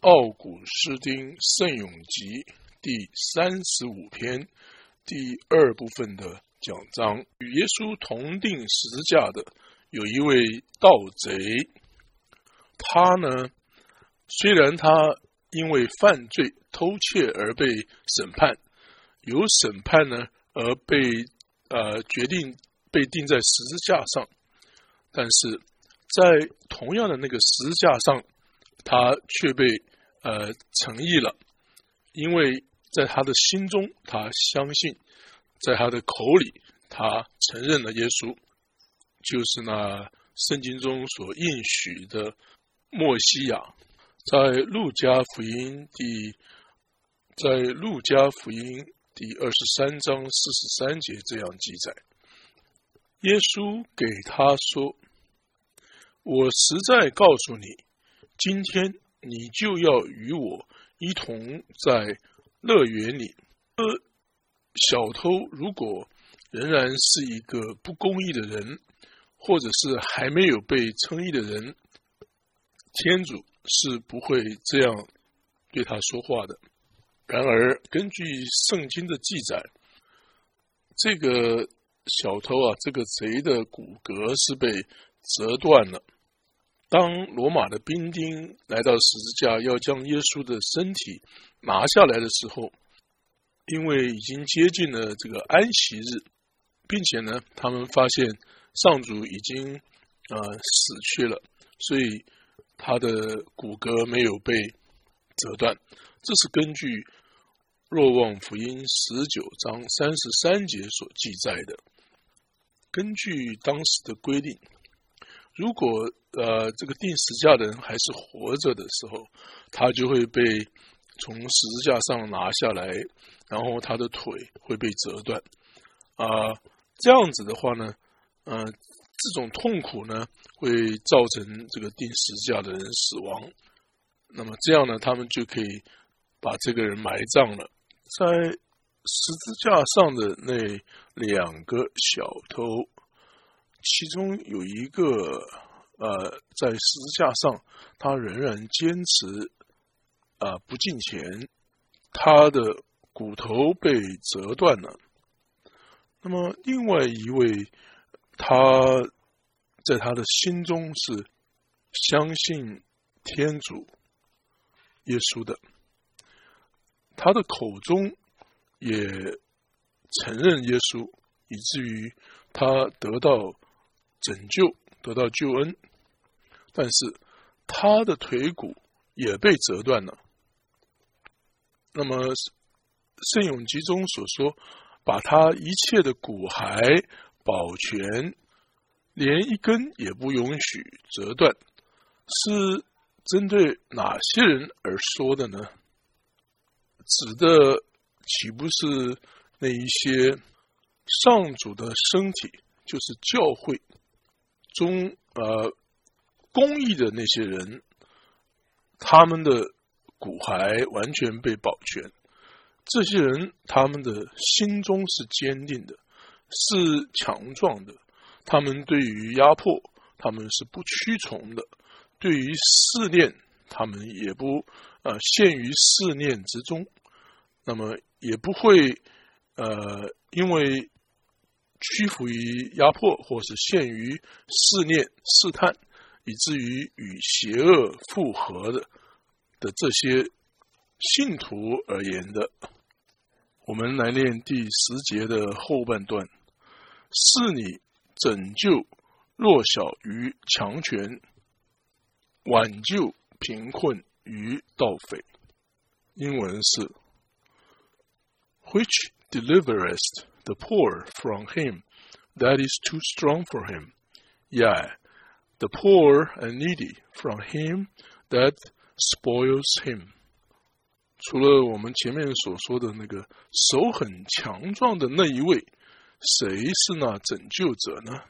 奥古斯丁圣咏集第三十五篇第二部分的讲章。与耶稣同定十字架的有一位盗贼，他呢，虽然他因为犯罪偷窃而被审判，有审判呢而被呃决定被钉在十字架上，但是在同样的那个十字架上，他却被。呃，诚意了，因为在他的心中，他相信，在他的口里，他承认了耶稣，就是那圣经中所应许的墨西亚。在路加福音第，在路加福音第二十三章四十三节这样记载：耶稣给他说：“我实在告诉你，今天。”你就要与我一同在乐园里。呃，小偷如果仍然是一个不公义的人，或者是还没有被称义的人，天主是不会这样对他说话的。然而，根据圣经的记载，这个小偷啊，这个贼的骨骼是被折断了。当罗马的兵丁来到十字架，要将耶稣的身体拿下来的时候，因为已经接近了这个安息日，并且呢，他们发现上主已经呃死去了，所以他的骨骼没有被折断。这是根据《若望福音》十九章三十三节所记载的。根据当时的规定。如果呃这个钉十字架的人还是活着的时候，他就会被从十字架上拿下来，然后他的腿会被折断啊。这样子的话呢，呃，这种痛苦呢会造成这个钉十字架的人死亡。那么这样呢，他们就可以把这个人埋葬了。在十字架上的那两个小偷。其中有一个，呃，在十字架上，他仍然坚持，啊，不进钱，他的骨头被折断了。那么，另外一位，他在他的心中是相信天主耶稣的，他的口中也承认耶稣，以至于他得到。拯救得到救恩，但是他的腿骨也被折断了。那么圣咏集中所说，把他一切的骨骸保全，连一根也不允许折断，是针对哪些人而说的呢？指的岂不是那一些上主的身体，就是教会？中呃，公益的那些人，他们的骨骸完全被保全。这些人他们的心中是坚定的，是强壮的。他们对于压迫，他们是不屈从的；对于试炼，他们也不呃陷于试炼之中。那么也不会呃因为。屈服于压迫，或是陷于试炼、试探，以至于与邪恶复合的的这些信徒而言的，我们来念第十节的后半段：是你拯救弱小于强权，挽救贫困于盗匪。英文是：Which deliverest the poor from him that is too strong for him. Yea, the poor and needy from him that spoils him. 除了我们前面所说的那个手很强壮的那一位，谁是那拯救者呢？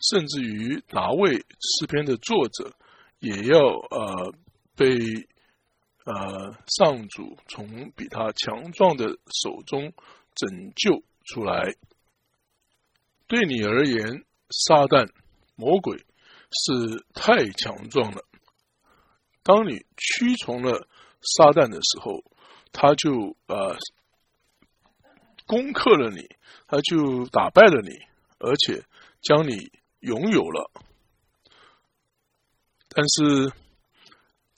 甚至于达卫诗篇的作者也要呃被呃上主从比他强壮的手中拯救出来，对你而言，撒旦、魔鬼是太强壮了，当你屈从了撒旦的时候，他就呃攻克了你，他就打败了你，而且将你拥有了。但是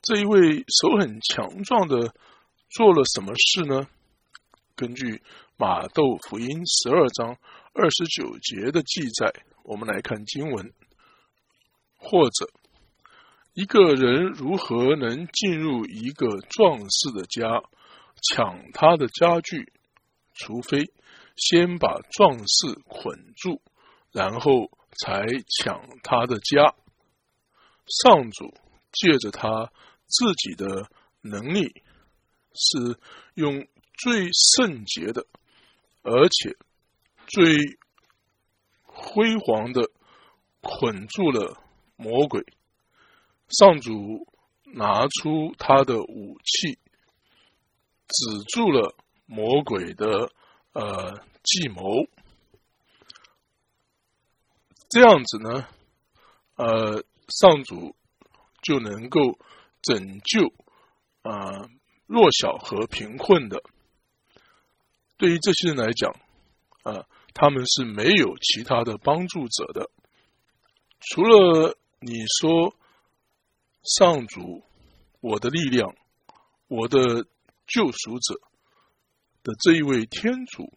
这一位手很强壮的做了什么事呢？根据马窦福音十二章二十九节的记载，我们来看经文，或者一个人如何能进入一个壮士的家，抢他的家具，除非先把壮士捆住，然后才抢他的家。上主借着他自己的能力，是用最圣洁的，而且最辉煌的捆住了魔鬼。上主拿出他的武器，止住了魔鬼的呃计谋。这样子呢，呃。上主就能够拯救啊弱小和贫困的。对于这些人来讲，啊，他们是没有其他的帮助者的，除了你说上主，我的力量，我的救赎者的这一位天主，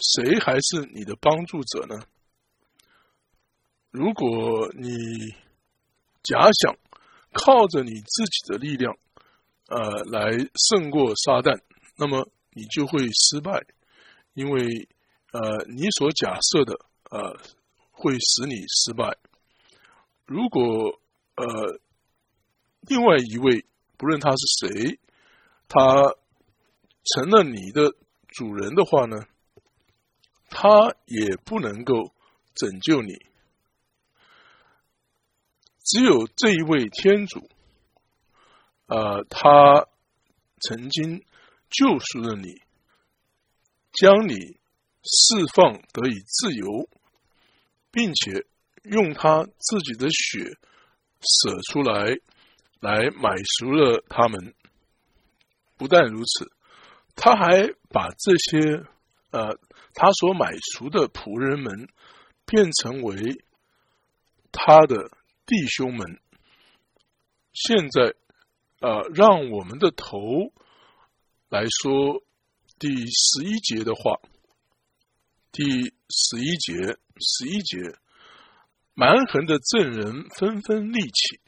谁还是你的帮助者呢？如果你假想靠着你自己的力量，呃，来胜过撒旦，那么你就会失败，因为呃，你所假设的呃，会使你失败。如果呃，另外一位不论他是谁，他成了你的主人的话呢，他也不能够拯救你。只有这一位天主，呃，他曾经救赎了你，将你释放得以自由，并且用他自己的血舍出来，来买赎了他们。不但如此，他还把这些呃他所买赎的仆人们变成为他的。弟兄们，现在呃，让我们的头来说第十一节的话。第十一节，十一节，蛮横的证人纷纷立起，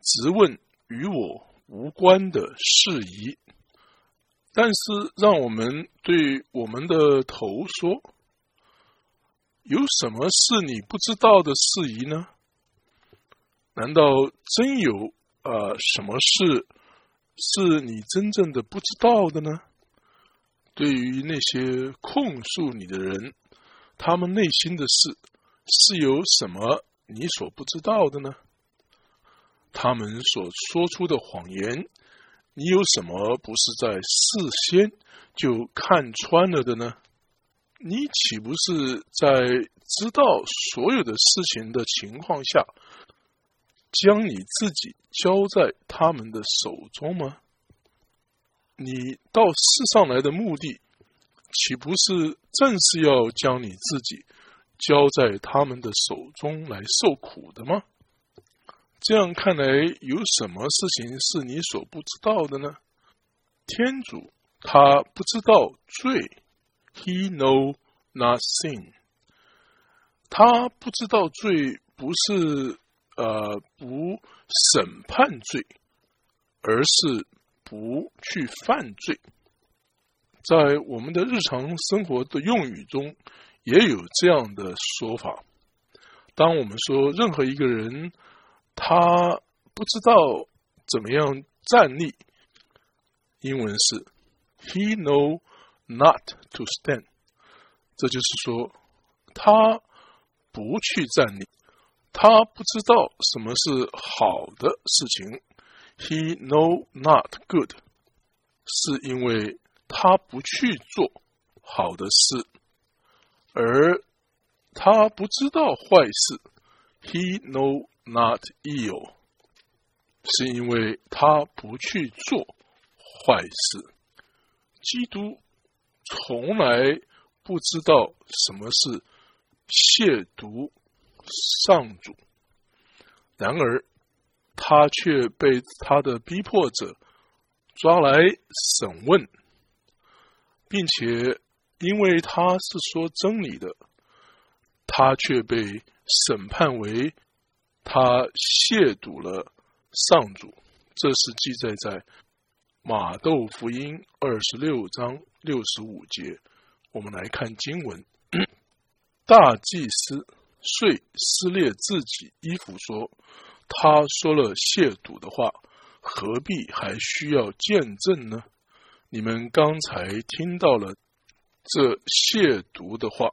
直问与我无关的事宜。但是，让我们对我们的头说：有什么是你不知道的事宜呢？难道真有呃什么事是你真正的不知道的呢？对于那些控诉你的人，他们内心的事是有什么你所不知道的呢？他们所说出的谎言，你有什么不是在事先就看穿了的呢？你岂不是在知道所有的事情的情况下？将你自己交在他们的手中吗？你到世上来的目的，岂不是正是要将你自己交在他们的手中来受苦的吗？这样看来，有什么事情是你所不知道的呢？天主他不知道罪，He know nothing。他不知道罪，不是。呃，不审判罪，而是不去犯罪。在我们的日常生活的用语中，也有这样的说法。当我们说任何一个人他不知道怎么样站立，英文是 “he know not to stand”，这就是说他不去站立。他不知道什么是好的事情，He know not good，是因为他不去做好的事，而他不知道坏事，He know not ill，是因为他不去做坏事。基督从来不知道什么是亵渎上主，然而他却被他的逼迫者抓来审问，并且因为他是说真理的，他却被审判为他亵渎了上主。这是记载在。马窦福音二十六章六十五节，我们来看经文。大祭司遂撕裂自己衣服，说：“他说了亵渎的话，何必还需要见证呢？”你们刚才听到了这亵渎的话。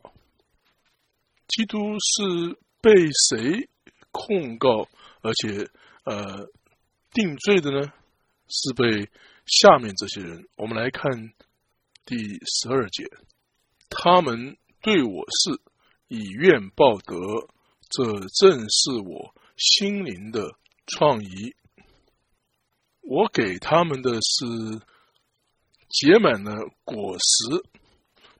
基督是被谁控告，而且呃定罪的呢？是被。下面这些人，我们来看第十二节。他们对我是以怨报德，这正是我心灵的创意。我给他们的是结满了果实，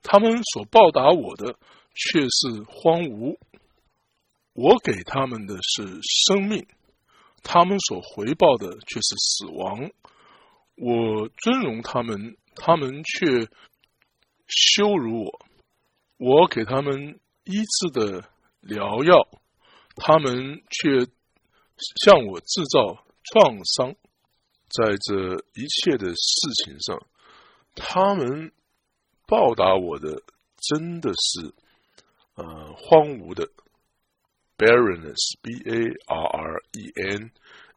他们所报答我的却是荒芜。我给他们的是生命，他们所回报的却是死亡。我尊荣他们，他们却羞辱我；我给他们医治的疗药，他们却向我制造创伤。在这一切的事情上，他们报答我的真的是呃荒芜的 barrenness，b a r r e n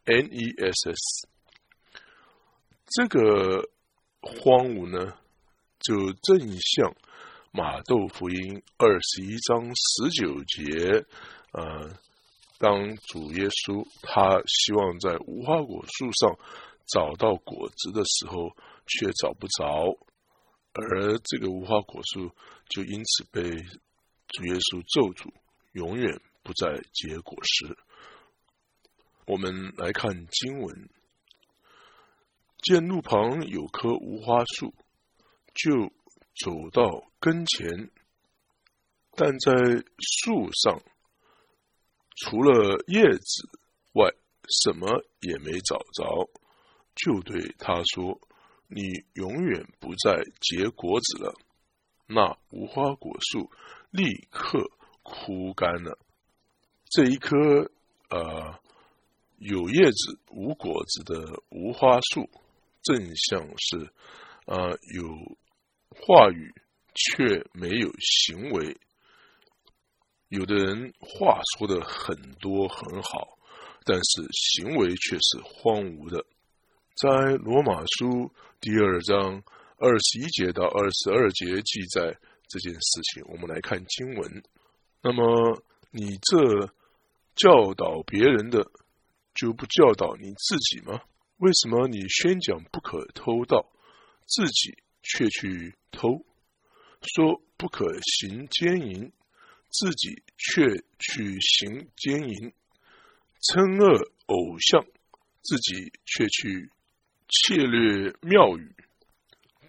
n e s s。这个荒芜呢，就正像马窦福音二十一章十九节，呃，当主耶稣他希望在无花果树上找到果子的时候，却找不着，而这个无花果树就因此被主耶稣咒诅，永远不再结果实。我们来看经文。见路旁有棵无花树，就走到跟前，但在树上除了叶子外，什么也没找着，就对他说：“你永远不再结果子了。”那无花果树立刻枯干了。这一棵呃有叶子无果子的无花树。正像是，呃，有话语却没有行为。有的人话说的很多很好，但是行为却是荒芜的。在罗马书第二章二十一节到二十二节记载这件事情，我们来看经文。那么，你这教导别人的，就不教导你自己吗？为什么你宣讲不可偷盗，自己却去偷？说不可行奸淫，自己却去行奸淫；称恶偶像，自己却去窃掠庙宇。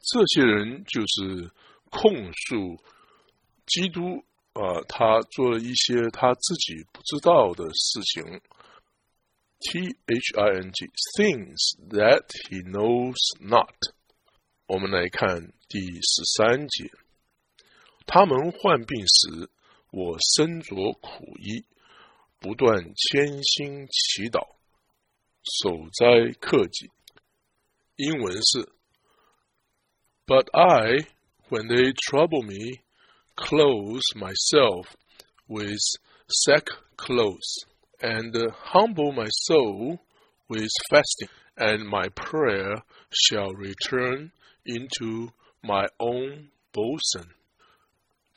这些人就是控诉基督啊，他做了一些他自己不知道的事情。T H I N G things that he knows not。我们来看第十三节。他们患病时，我身着苦衣，不断谦心祈祷，守斋克己。英文是：But I, when they trouble me, clothe myself with sackcloth and humble my soul with fasting, and my prayer shall return Into my own bosom。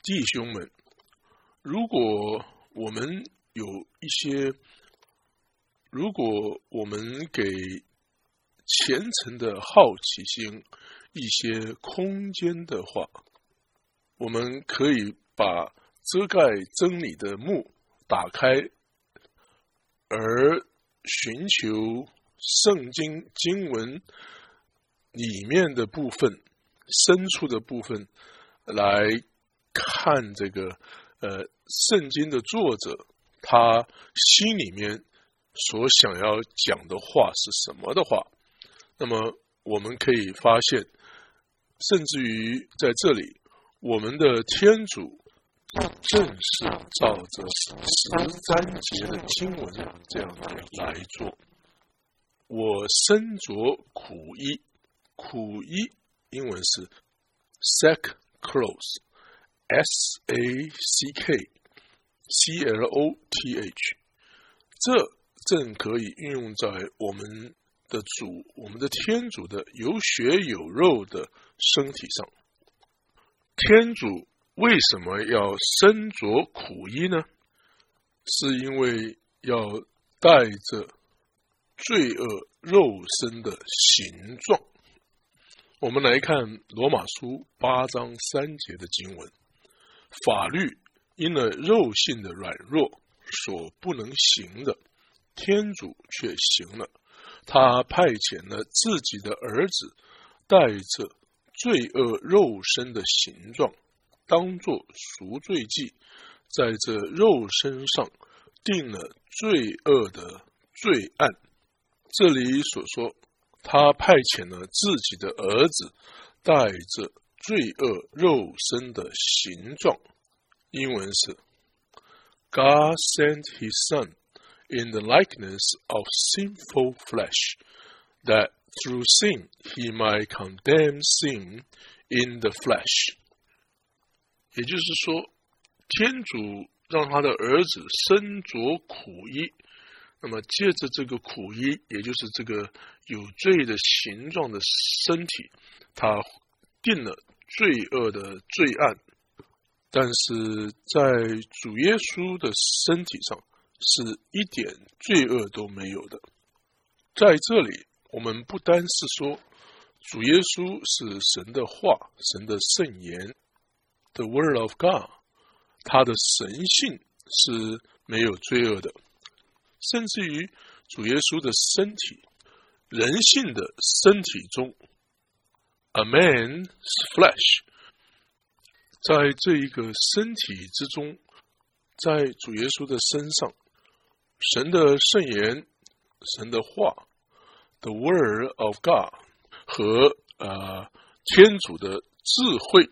弟兄们，如果我们有一些，如果我们给虔诚的好奇心一些空间的话，我们可以把遮盖真理的幕打开。而寻求圣经经文里面的部分、深处的部分来看这个呃圣经的作者他心里面所想要讲的话是什么的话，那么我们可以发现，甚至于在这里，我们的天主。正是照着十三节的经文这样来做。我身着苦衣，苦衣英文是 sack clothes，s a c k c l o t h，这正可以运用在我们的主、我们的天主的有血有肉的身体上。天主。为什么要身着苦衣呢？是因为要带着罪恶肉身的形状。我们来看罗马书八章三节的经文：法律因了肉性的软弱所不能行的，天主却行了。他派遣了自己的儿子，带着罪恶肉身的形状。当作赎罪祭，在这肉身上定了罪恶的罪案。这里所说，他派遣了自己的儿子，带着罪恶肉身的形状。英文是：God sent His Son in the likeness of sinful flesh, that through sin He might condemn sin in the flesh. 也就是说，天主让他的儿子身着苦衣，那么借着这个苦衣，也就是这个有罪的形状的身体，他定了罪恶的罪案，但是在主耶稣的身体上是一点罪恶都没有的。在这里，我们不单是说主耶稣是神的话，神的圣言。The Word of God，他的神性是没有罪恶的，甚至于主耶稣的身体，人性的身体中，a man's flesh，在这一个身体之中，在主耶稣的身上，神的圣言、神的话，The Word of God 和啊天主的智慧。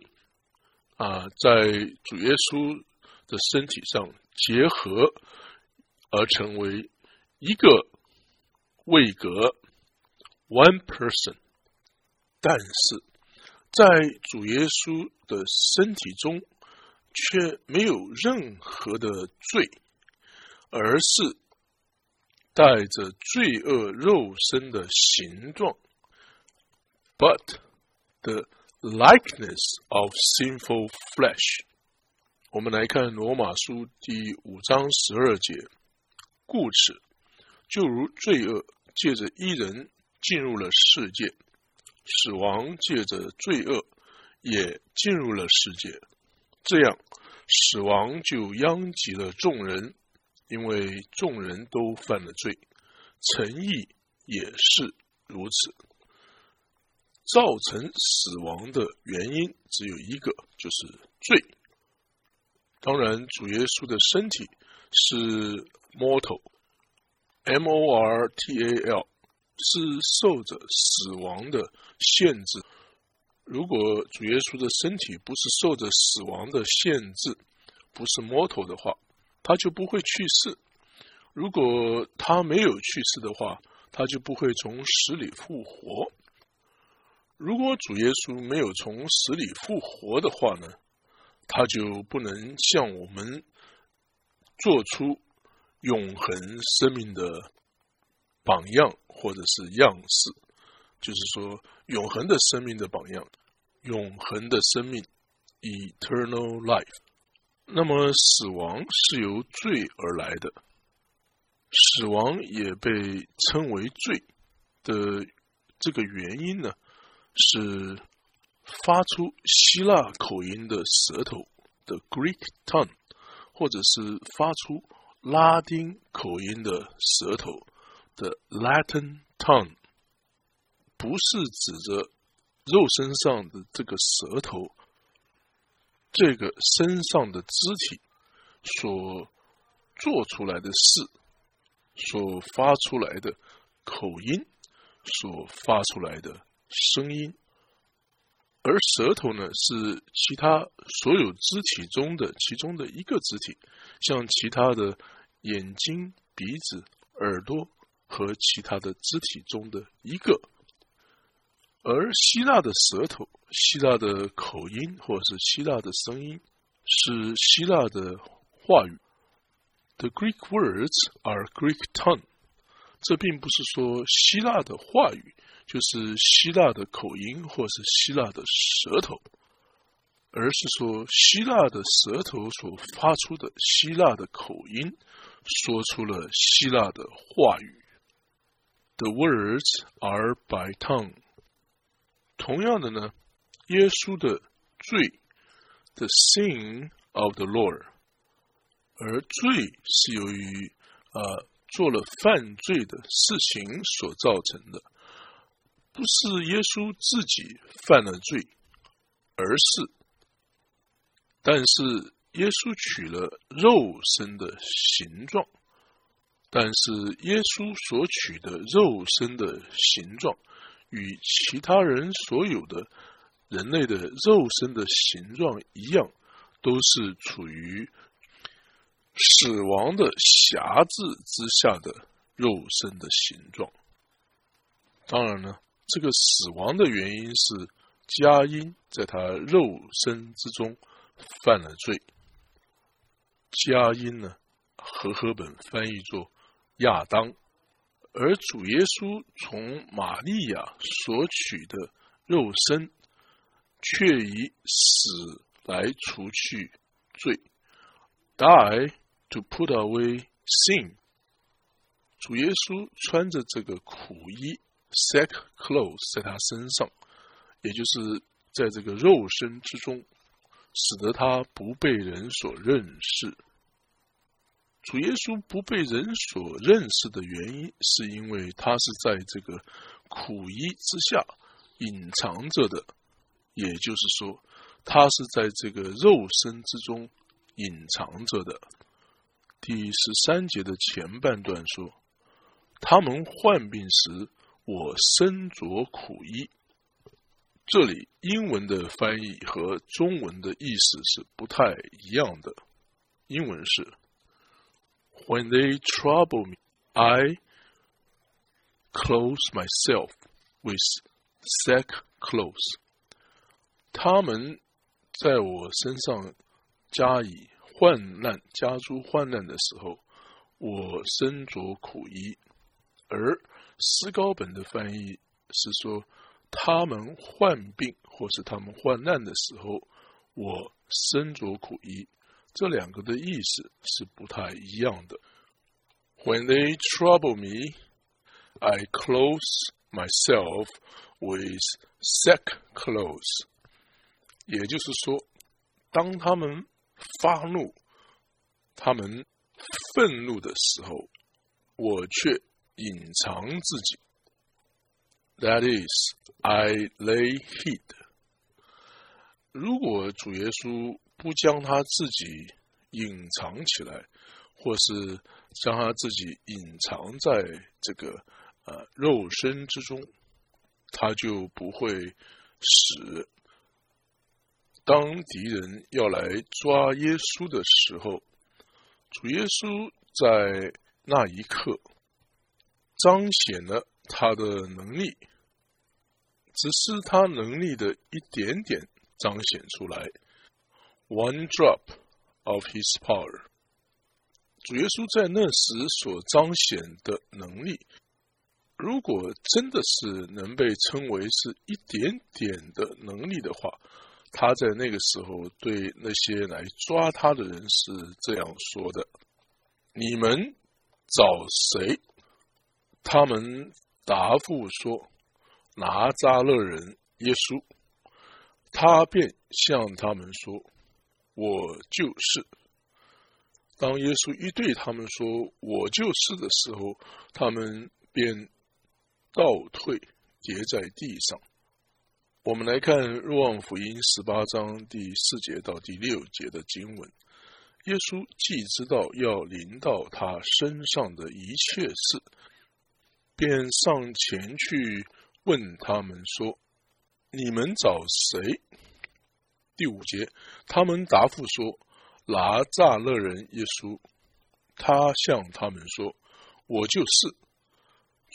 啊，在主耶稣的身体上结合，而成为一个位格 （one person）。但是在主耶稣的身体中，却没有任何的罪，而是带着罪恶肉身的形状。But the likeness of sinful flesh。我们来看罗马书第五章十二节，故此，就如罪恶借着一人进入了世界，死亡借着罪恶也进入了世界，这样死亡就殃及了众人，因为众人都犯了罪，诚意也是如此。造成死亡的原因只有一个，就是罪。当然，主耶稣的身体是 mortal，m o r t a l，是受着死亡的限制。如果主耶稣的身体不是受着死亡的限制，不是 mortal 的话，他就不会去世。如果他没有去世的话，他就不会从死里复活。如果主耶稣没有从死里复活的话呢，他就不能向我们做出永恒生命的榜样或者是样式，就是说永恒的生命的榜样，永恒的生命 （eternal life）。那么死亡是由罪而来的，死亡也被称为罪的这个原因呢？是发出希腊口音的舌头的 Greek tongue，或者是发出拉丁口音的舌头的 Latin tongue 不是指着肉身上的这个舌头，这个身上的肢体所做出来的事，所发出来的口音，所发出来的声音。而舌头呢，是其他所有肢体中的其中的一个肢体，像其他的眼睛、鼻子、耳朵和其他的肢体中的一个。而希腊的舌头、希腊的口音或者是希腊的声音，是希腊的话语。The Greek words are Greek tongue。这并不是说希腊的话语。就是希腊的口音，或是希腊的舌头，而是说希腊的舌头所发出的希腊的口音，说出了希腊的话语。The words are by tongue。同样的呢，耶稣的罪，the sin of the Lord，而罪是由于呃做了犯罪的事情所造成的。不是耶稣自己犯了罪，而是，但是耶稣取了肉身的形状，但是耶稣所取的肉身的形状，与其他人所有的人类的肉身的形状一样，都是处于死亡的辖制之下的肉身的形状。当然呢。这个死亡的原因是佳音在他肉身之中犯了罪。佳音呢，和合本翻译作亚当，而主耶稣从玛利亚所取的肉身，却以死来除去罪，die to put away sin。主耶稣穿着这个苦衣。sack clothes 在他身上，也就是在这个肉身之中，使得他不被人所认识。主耶稣不被人所认识的原因，是因为他是在这个苦衣之下隐藏着的，也就是说，他是在这个肉身之中隐藏着的。第十三节的前半段说，他们患病时。我身着苦衣，这里英文的翻译和中文的意思是不太一样的。英文是：When they trouble me, I close myself with sack clothes。他们在我身上加以患难、加诸患难的时候，我身着苦衣，而。诗高本的翻译是说，他们患病或是他们患难的时候，我身着苦衣。这两个的意思是不太一样的。When they trouble me, I close myself with sack clothes。也就是说，当他们发怒、他们愤怒的时候，我却。隐藏自己，That is, I lay hid。如果主耶稣不将他自己隐藏起来，或是将他自己隐藏在这个呃肉身之中，他就不会死当敌人要来抓耶稣的时候，主耶稣在那一刻。彰显了他的能力，只是他能力的一点点彰显出来。One drop of his power，主耶稣在那时所彰显的能力，如果真的是能被称为是一点点的能力的话，他在那个时候对那些来抓他的人是这样说的：“你们找谁？”他们答复说：“拿扎勒人耶稣。”他便向他们说：“我就是。”当耶稣一对他们说“我就是”的时候，他们便倒退，跌在地上。我们来看《若望福音》十八章第四节到第六节的经文。耶稣既知道要临到他身上的一切事，便上前去问他们说：“你们找谁？”第五节，他们答复说：“拿撒勒人耶稣。”他向他们说：“我就是。”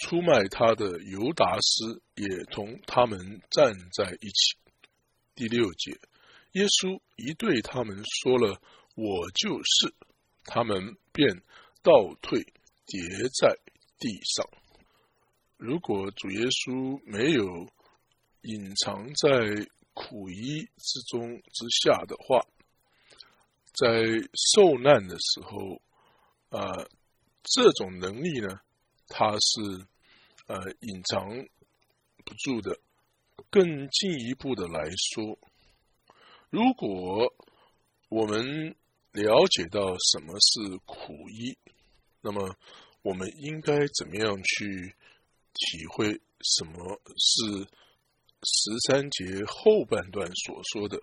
出卖他的犹达斯也同他们站在一起。第六节，耶稣一对他们说了：“我就是。”他们便倒退，跌在地上。如果主耶稣没有隐藏在苦衣之中之下的话，在受难的时候，啊，这种能力呢，它是。呃，隐藏不住的。更进一步的来说，如果我们了解到什么是苦役，那么我们应该怎么样去体会什么是十三节后半段所说的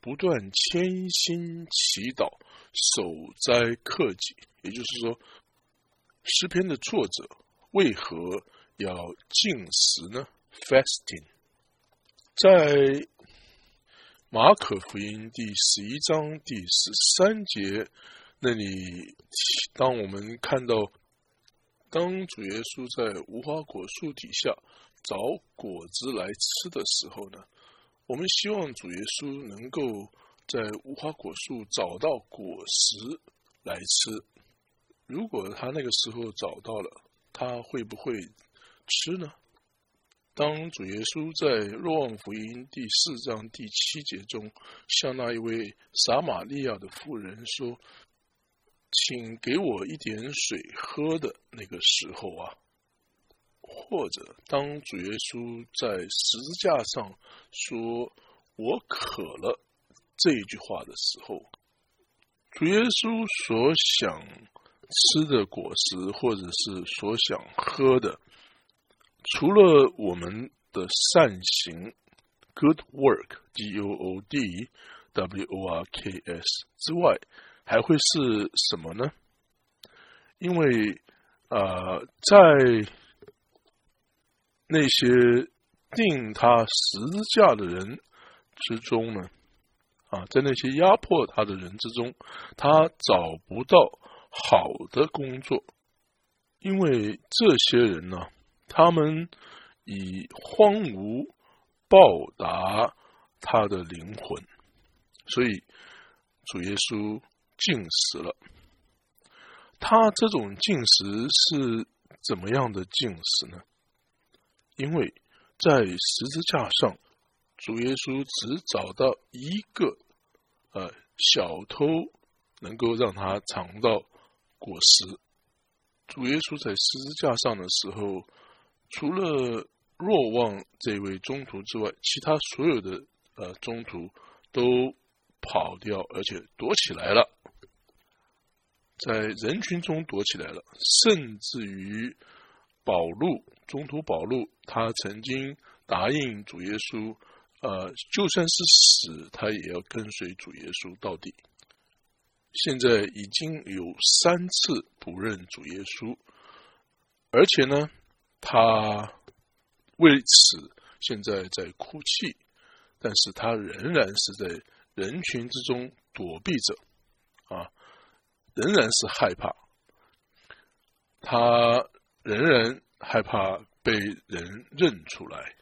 不断谦心祈祷、守斋克己？也就是说，诗篇的作者为何？要进食呢？Fasting，在马可福音第十一章第十三节那里，当我们看到当主耶稣在无花果树底下找果子来吃的时候呢，我们希望主耶稣能够在无花果树找到果实来吃。如果他那个时候找到了，他会不会？吃呢？当主耶稣在若望福音第四章第七节中向那一位撒玛利亚的妇人说：“请给我一点水喝的那个时候啊，或者当主耶稣在十字架上说‘我渴了’这句话的时候，主耶稣所想吃的果实，或者是所想喝的。”除了我们的善行 （good work，g o o d w o r k s） 之外，还会是什么呢？因为啊，在那些定他十字架的人之中呢，啊，在那些压迫他的人之中，他找不到好的工作，因为这些人呢。他们以荒芜报答他的灵魂，所以主耶稣进食了。他这种进食是怎么样的进食呢？因为在十字架上，主耶稣只找到一个呃小偷能够让他尝到果实。主耶稣在十字架上的时候。除了若望这位中途之外，其他所有的呃中途都跑掉，而且躲起来了，在人群中躲起来了。甚至于保路中途保路，他曾经答应主耶稣，呃，就算是死，他也要跟随主耶稣到底。现在已经有三次不认主耶稣，而且呢。他为此现在在哭泣，但是他仍然是在人群之中躲避着，啊，仍然是害怕，他仍然害怕被人认出来。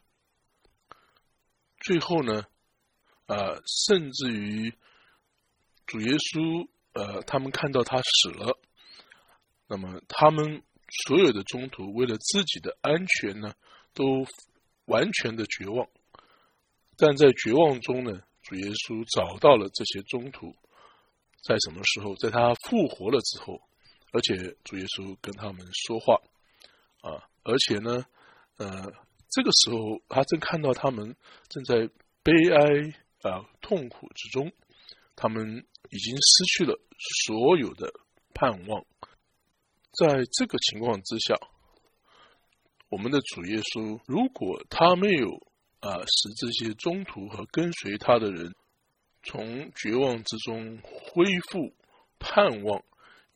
最后呢，啊，甚至于主耶稣，呃，他们看到他死了，那么他们。所有的中途为了自己的安全呢，都完全的绝望。但在绝望中呢，主耶稣找到了这些中途，在什么时候？在他复活了之后，而且主耶稣跟他们说话啊，而且呢，呃，这个时候他正看到他们正在悲哀啊痛苦之中，他们已经失去了所有的盼望。在这个情况之下，我们的主耶稣，如果他没有啊使这些中途和跟随他的人从绝望之中恢复盼望，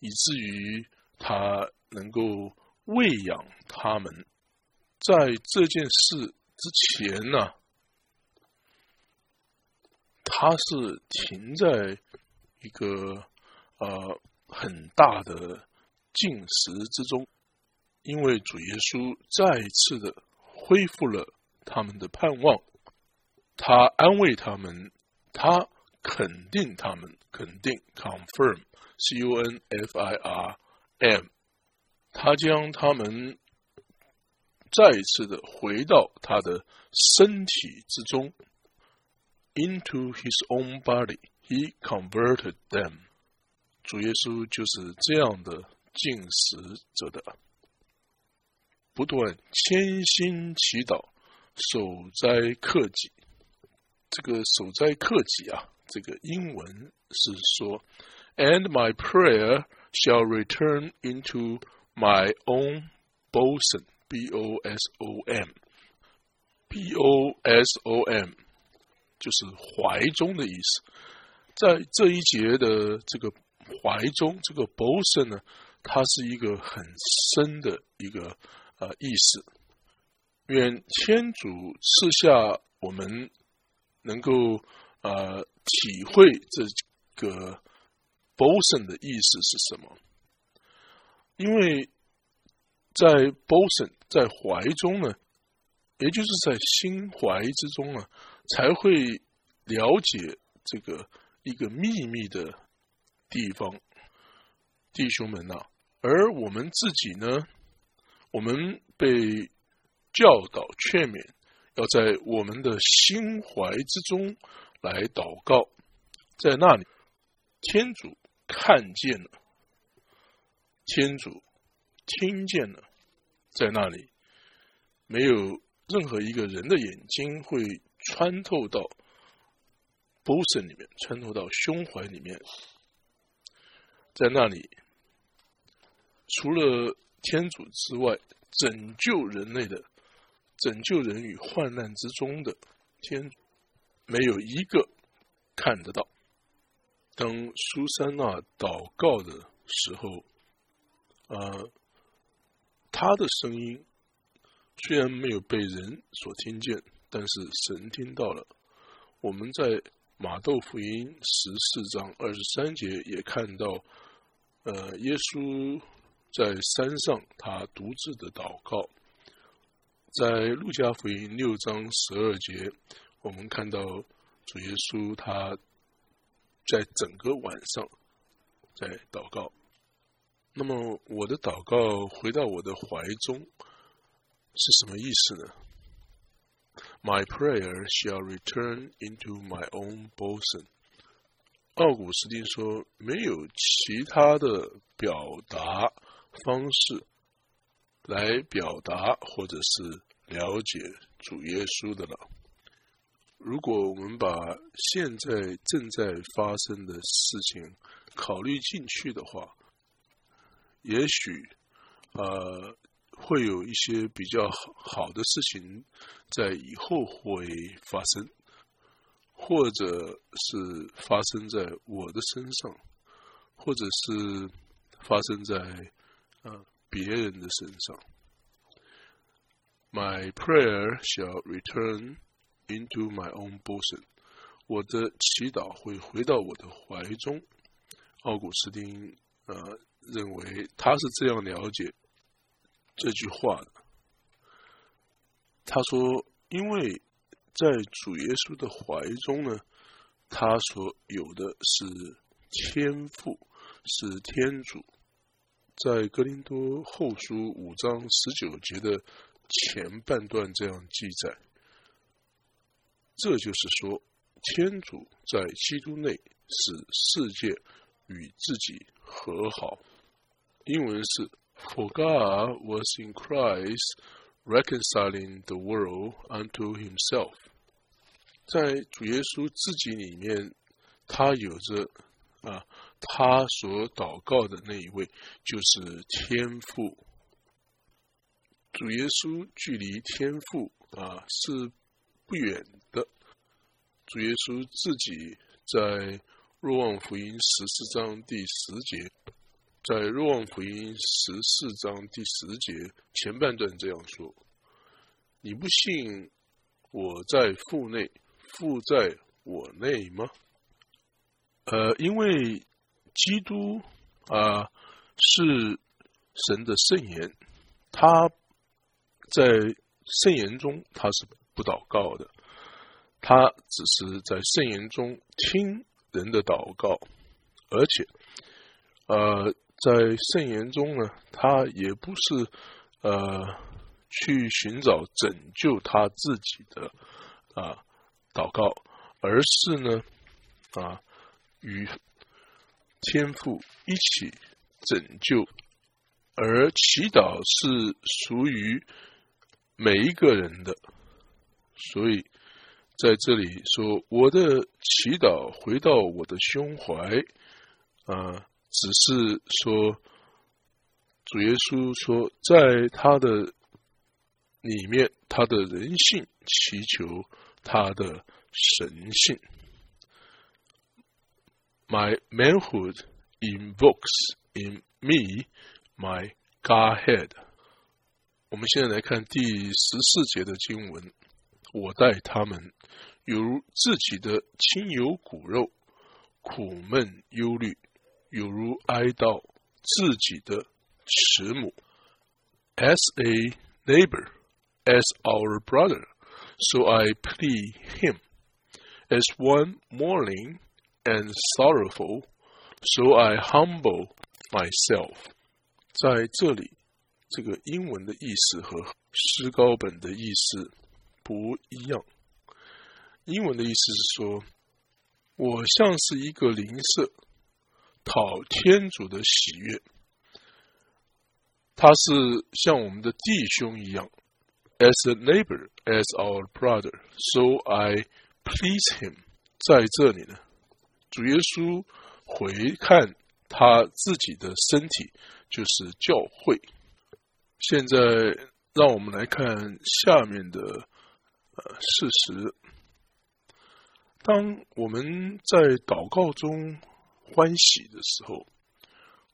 以至于他能够喂养他们，在这件事之前呢，他是停在一个呃很大的进食之中。因为主耶稣再一次的恢复了他们的盼望，他安慰他们，他肯定他们，肯定 confirm，c u n f i r m，他将他们再一次的回到他的身体之中，into his own body，he converted them。主耶稣就是这样的进食者的。不断谦心祈祷，守斋克己。这个守斋克己啊，这个英文是说，And my prayer shall return into my own bosom. B O S O M. B O S O M，就是怀中的意思。在这一节的这个怀中，这个 bosom 呢，它是一个很深的一个。呃，意思，愿天主赐下我们能够呃体会这个 boson 的意思是什么？因为在 boson 在怀中呢，也就是在心怀之中啊，才会了解这个一个秘密的地方，弟兄们呐，而我们自己呢？我们被教导劝勉，要在我们的心怀之中来祷告，在那里，天主看见了，天主听见了，在那里，没有任何一个人的眼睛会穿透到 bosom 里面，穿透到胸怀里面，在那里，除了。天主之外，拯救人类的、拯救人与患难之中的天主，没有一个看得到。当苏珊娜祷告的时候，呃，她的声音虽然没有被人所听见，但是神听到了。我们在马窦福音十四章二十三节也看到，呃，耶稣。在山上，他独自的祷告。在路加福音六章十二节，我们看到主耶稣他在整个晚上在祷告。那么，我的祷告回到我的怀中是什么意思呢？My prayer shall return into my own bosom。奥古斯丁说：“没有其他的表达。”方式来表达或者是了解主耶稣的了。如果我们把现在正在发生的事情考虑进去的话，也许呃会有一些比较好的事情在以后会发生，或者是发生在我的身上，或者是发生在。啊，别人的身上。My prayer shall return into my own bosom。我的祈祷会回到我的怀中。奥古斯丁呃认为他是这样了解这句话的。他说，因为在主耶稣的怀中呢，他所有的是天赋，是天主。在格林多后书五章十九节的前半段这样记载，这就是说，天主在基督内使世界与自己和好。英文是 “For God was in Christ reconciling the world unto Himself”。在主耶稣自己里面，他有着啊。他所祷告的那一位，就是天父，主耶稣距离天父啊是不远的。主耶稣自己在若望福音十四章第十节，在若望福音十四章第十节前半段这样说：“你不信我在父内，父在我内吗？”呃，因为基督啊是神的圣言，他在圣言中他是不祷告的，他只是在圣言中听人的祷告，而且呃在圣言中呢，他也不是呃去寻找拯救他自己的啊祷告，而是呢啊。与天父一起拯救，而祈祷是属于每一个人的，所以在这里说我的祈祷回到我的胸怀啊，只是说主耶稣说在他的里面，他的人性祈求他的神性。My manhood invokes in me my Godhead。我们现在来看第十四节的经文。我待他们，有如自己的亲友骨肉，苦闷忧虑，犹如哀悼自己的慈母。As a neighbor, as our brother, so I plead him. As one mourning and sorrowful, so I humble myself。在这里，这个英文的意思和诗高本的意思不一样。英文的意思是说，我像是一个邻舍，讨天主的喜悦。他是像我们的弟兄一样，as a neighbor, as our brother, so I please him。在这里呢。主耶稣回看他自己的身体，就是教会。现在让我们来看下面的呃事实。当我们在祷告中欢喜的时候，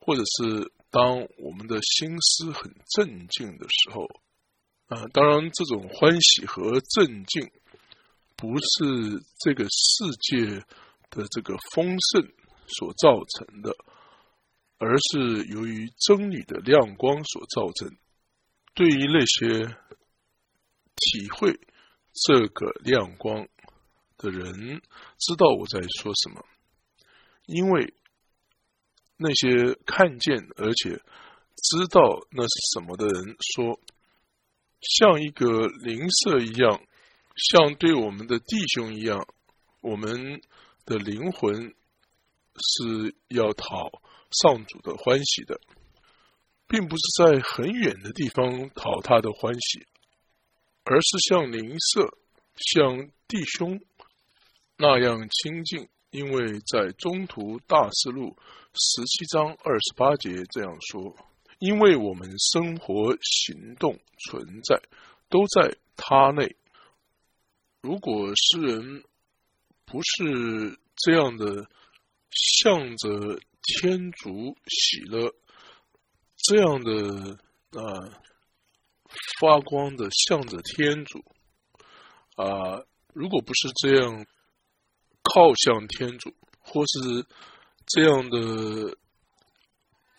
或者是当我们的心思很镇静的时候，啊，当然这种欢喜和镇静不是这个世界。的这个丰盛所造成的，而是由于真理的亮光所造成。对于那些体会这个亮光的人，知道我在说什么，因为那些看见而且知道那是什么的人说，像一个灵舍一样，像对我们的弟兄一样，我们。的灵魂是要讨上主的欢喜的，并不是在很远的地方讨他的欢喜，而是像邻舍、像弟兄那样亲近。因为在中途大事录十七章二十八节这样说：“因为我们生活、行动、存在都在他内。如果诗人。”不是这样的，向着天主喜乐，这样的啊发光的向着天主啊，如果不是这样靠向天主，或是这样的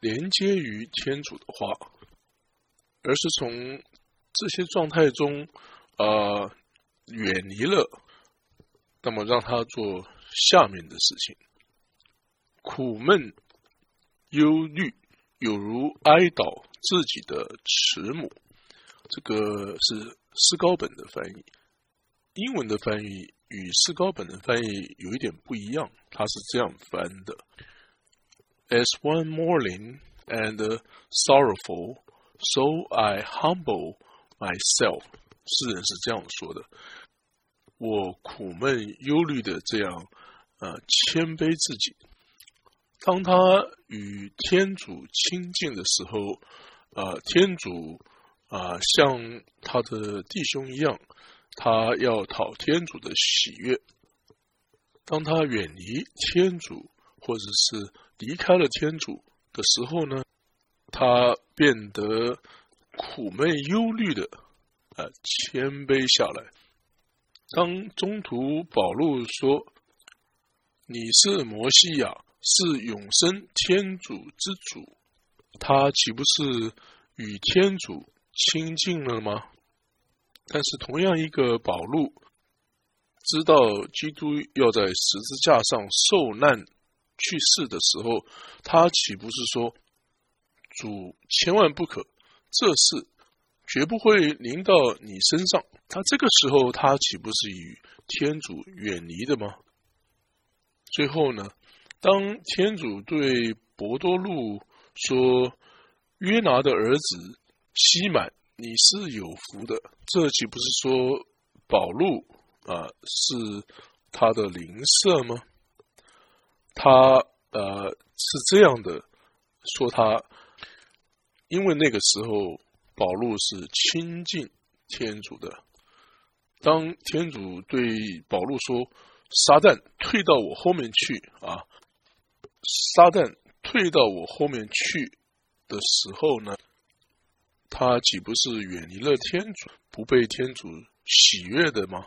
连接于天主的话，而是从这些状态中啊远离了。那么让他做下面的事情：苦闷、忧虑，有如哀悼自己的慈母。这个是斯高本的翻译，英文的翻译与斯高本的翻译有一点不一样。他是这样翻的：As one morning and sorrowful, so I humble myself。诗人是这样说的。我苦闷忧虑的这样，呃，谦卑自己。当他与天主亲近的时候，啊，天主啊，像他的弟兄一样，他要讨天主的喜悦。当他远离天主，或者是离开了天主的时候呢，他变得苦闷忧虑的，啊，谦卑下来。当中途保禄说：“你是摩西亚，是永生天主之主。”他岂不是与天主亲近了吗？但是同样一个保禄知道基督要在十字架上受难去世的时候，他岂不是说：“主千万不可，这事绝不会临到你身上。”他这个时候，他岂不是与天主远离的吗？最后呢，当天主对博多禄说：“约拿的儿子西满，你是有福的。”这岂不是说保禄啊是他的邻舍吗？他呃是这样的说他，因为那个时候保禄是亲近天主的。当天主对保禄说：“撒旦退到我后面去啊！”撒旦退到我后面去的时候呢，他岂不是远离了天主，不被天主喜悦的吗？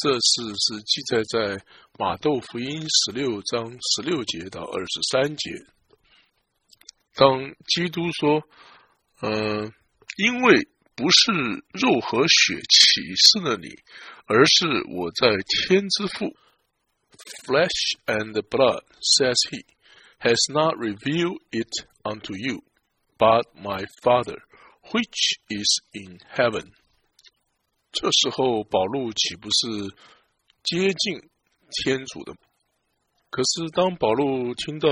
这事是记载在马窦福音十六章十六节到二十三节。当基督说：“嗯，因为。”不是肉和血启示了你，而是我在天之父。Flesh and blood, says he, has not revealed it unto you, but my Father, which is in heaven。这时候，保禄岂不是接近天主的？可是，当保禄听到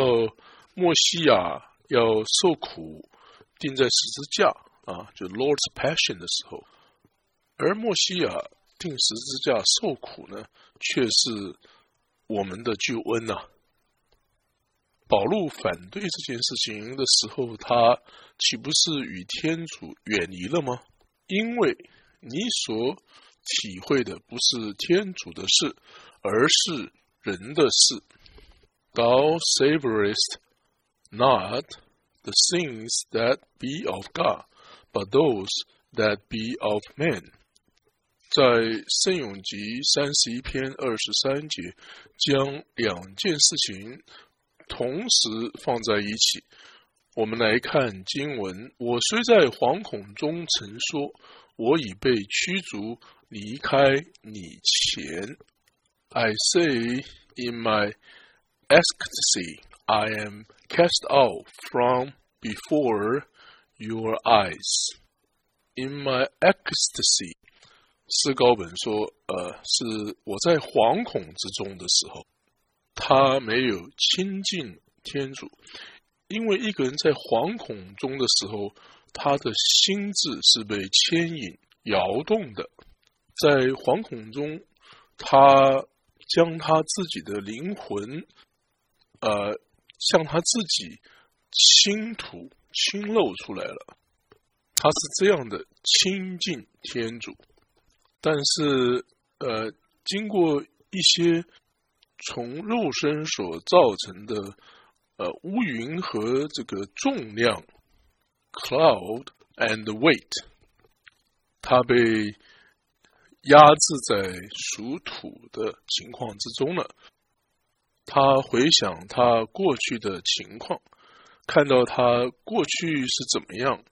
墨西亚要受苦，钉在十字架。啊，就 Lord's Passion 的时候，而墨西亚定十字架受苦呢，却是我们的救恩呐。保禄反对这件事情的时候，他岂不是与天主远离了吗？因为你所体会的不是天主的事，而是人的事。Thou savorest not the things that be of God。But those that be of men，在圣咏集三十一篇二十三节，将两件事情同时放在一起。我们来看经文：我虽在惶恐中曾说，我已被驱逐离开你前。I say in my ecstasy, I am cast out from before. Your eyes in my ecstasy，诗高本说，呃，是我在惶恐之中的时候，他没有亲近天主，因为一个人在惶恐中的时候，他的心智是被牵引、摇动的，在惶恐中，他将他自己的灵魂，呃，向他自己倾吐。倾露出来了，他是这样的亲近天主，但是呃，经过一些从肉身所造成的呃乌云和这个重量 （cloud and weight），他被压制在属土的情况之中了。他回想他过去的情况。看到他过去是怎么样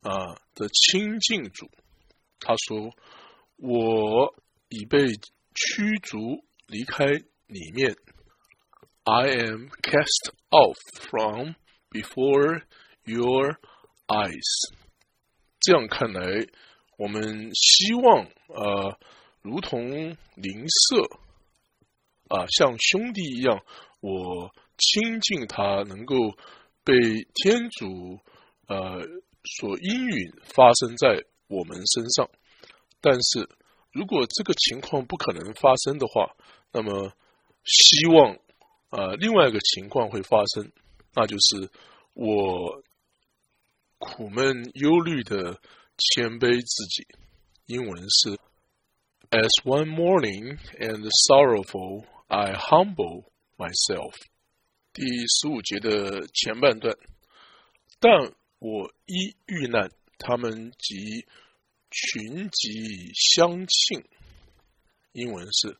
啊的亲近主，他说：“我已被驱逐离开里面。I am cast off from before your eyes。”这样看来，我们希望呃，如同邻舍啊，像兄弟一样，我亲近他，能够。被天主呃所应允发生在我们身上，但是如果这个情况不可能发生的话，那么希望呃另外一个情况会发生，那就是我苦闷忧虑的谦卑自己。英文是 As one morning and sorrowful, I humble myself。第十五节的前半段，但我一遇难，他们即群集相庆。英文是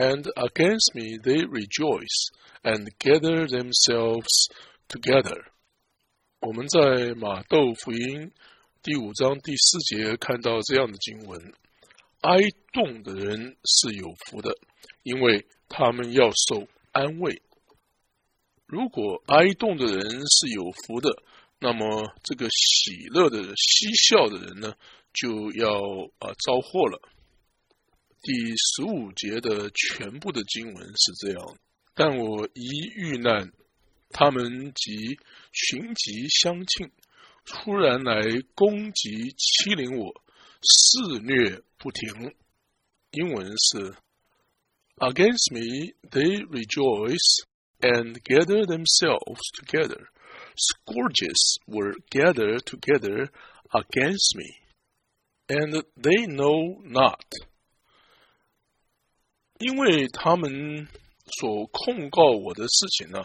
And against me they rejoice and gather themselves together。我们在马窦福音第五章第四节看到这样的经文：哀动的人是有福的，因为他们要受安慰。如果哀动的人是有福的，那么这个喜乐的嬉笑的人呢，就要啊遭祸了。第十五节的全部的经文是这样：但我一遇难，他们即群集相庆，突然来攻击欺凌我，肆虐不停。英文是：Against me they rejoice and gather themselves together. Scourges were gathered together against me, and they know not. 因为他们所控告我的事情呢，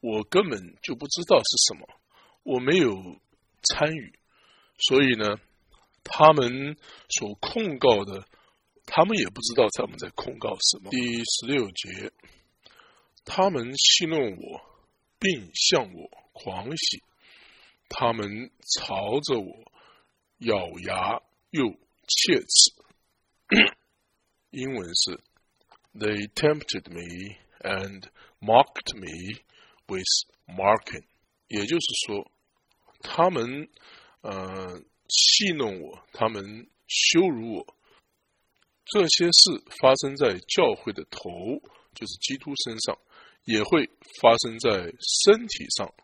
我根本就不知道是什么，我没有参与，所以呢，他们所控告的，他们也不知道他们在控告什么。第十六节，他们戏弄我，并向我狂喜，他们朝着我咬牙又切齿。英文是。They tempted me and mocked me with mocking，也就是说，他们呃戏弄我，他们羞辱我。这些事发生在教会的头，就是基督身上，也会发生在身体上。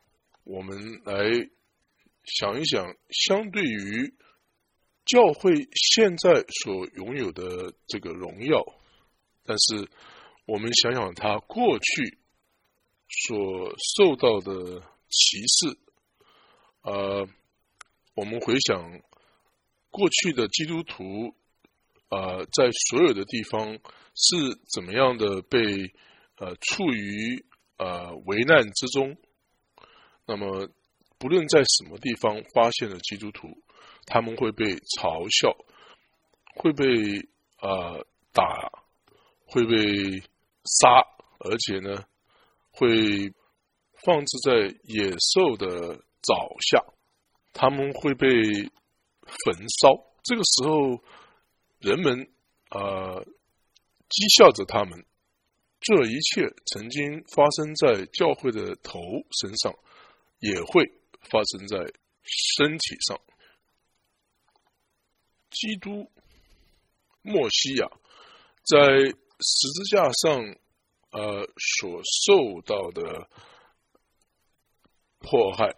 我们来想一想，相对于教会现在所拥有的这个荣耀。但是，我们想想他过去所受到的歧视，呃，我们回想过去的基督徒，呃，在所有的地方是怎么样的被呃处于呃危难之中。那么，不论在什么地方发现了基督徒，他们会被嘲笑，会被呃打。会被杀，而且呢，会放置在野兽的爪下，他们会被焚烧。这个时候，人们啊讥笑着他们。这一切曾经发生在教会的头身上，也会发生在身体上。基督，墨西亚，在。十字架上，呃，所受到的迫害，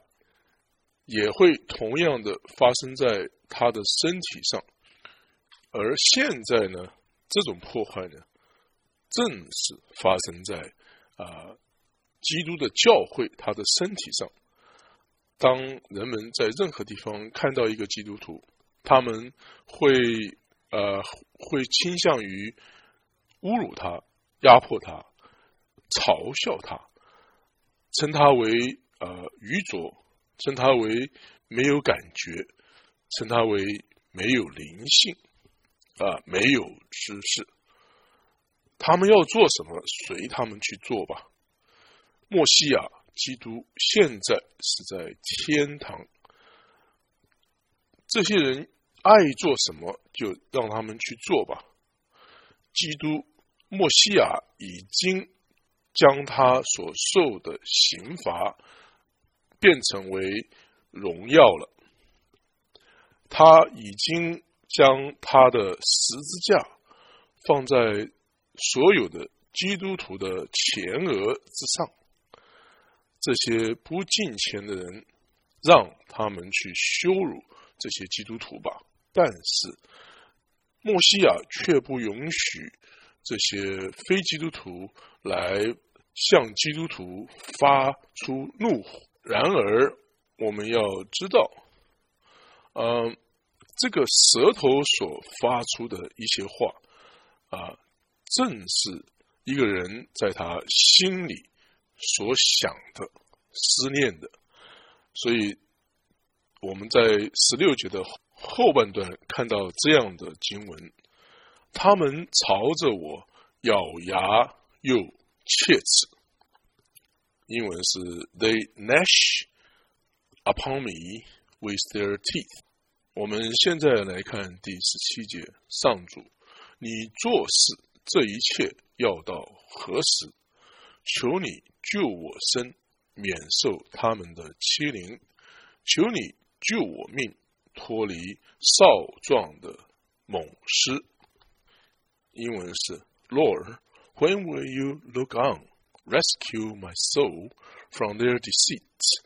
也会同样的发生在他的身体上。而现在呢，这种迫害呢，正是发生在啊，基督的教会他的身体上。当人们在任何地方看到一个基督徒，他们会呃，会倾向于。侮辱他，压迫他，嘲笑他，称他为呃愚拙，称他为没有感觉，称他为没有灵性，啊，没有知识。他们要做什么，随他们去做吧。墨西亚基督现在是在天堂，这些人爱做什么，就让他们去做吧。基督。墨西亚已经将他所受的刑罚变成为荣耀了，他已经将他的十字架放在所有的基督徒的前额之上。这些不敬虔的人，让他们去羞辱这些基督徒吧。但是，墨西亚却不允许。这些非基督徒来向基督徒发出怒火。然而，我们要知道，呃，这个舌头所发出的一些话啊，正是一个人在他心里所想的、思念的。所以我们在十六节的后半段看到这样的经文：他们朝着我咬牙又切齿。英文是 They gnash upon me with their teeth。我们现在来看第十七节，上主，你做事这一切要到何时？求你救我身，免受他们的欺凌；求你救我命，脱离少壮的猛狮。英文是 Lord，When will you look on, rescue my soul from their deceits,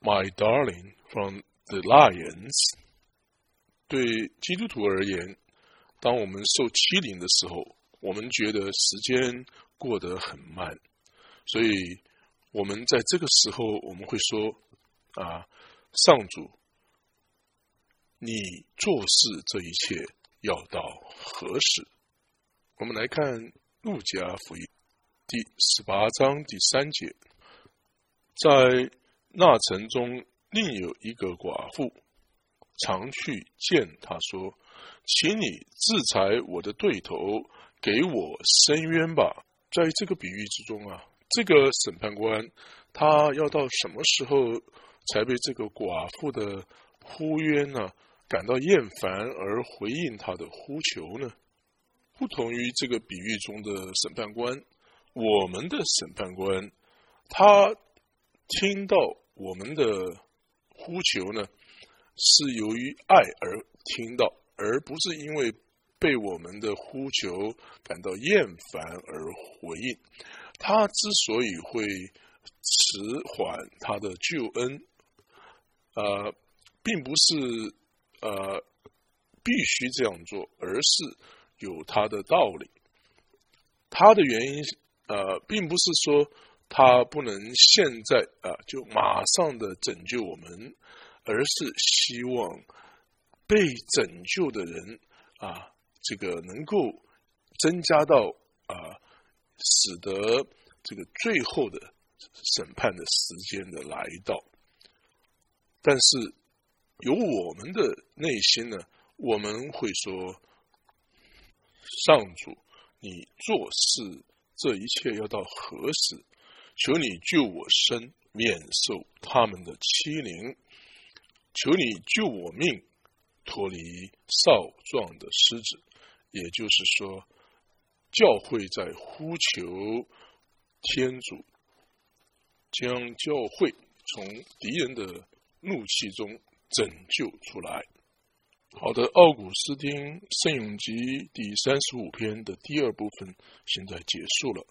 my darling from the lions？对基督徒而言，当我们受欺凌的时候，我们觉得时间过得很慢，所以我们在这个时候，我们会说：“啊，上主，你做事这一切要到何时？”我们来看路加福音第十八章第三节，在那城中另有一个寡妇。常去见他说：“请你制裁我的对头，给我伸冤吧。”在这个比喻之中啊，这个审判官他要到什么时候才被这个寡妇的呼冤呢感到厌烦而回应他的呼求呢？不同于这个比喻中的审判官，我们的审判官他听到我们的呼求呢？是由于爱而听到，而不是因为被我们的呼求感到厌烦而回应。他之所以会迟缓他的救恩，呃，并不是呃必须这样做，而是有他的道理。他的原因呃，并不是说他不能现在啊就马上的拯救我们。而是希望被拯救的人啊，这个能够增加到啊，使得这个最后的审判的时间的来到。但是有我们的内心呢，我们会说：上主，你做事这一切要到何时？求你救我身，免受他们的欺凌。求你救我命，脱离少壮的狮子。也就是说，教会在呼求天主，将教会从敌人的怒气中拯救出来。好的，奥古斯丁《圣咏集》第三十五篇的第二部分，现在结束了。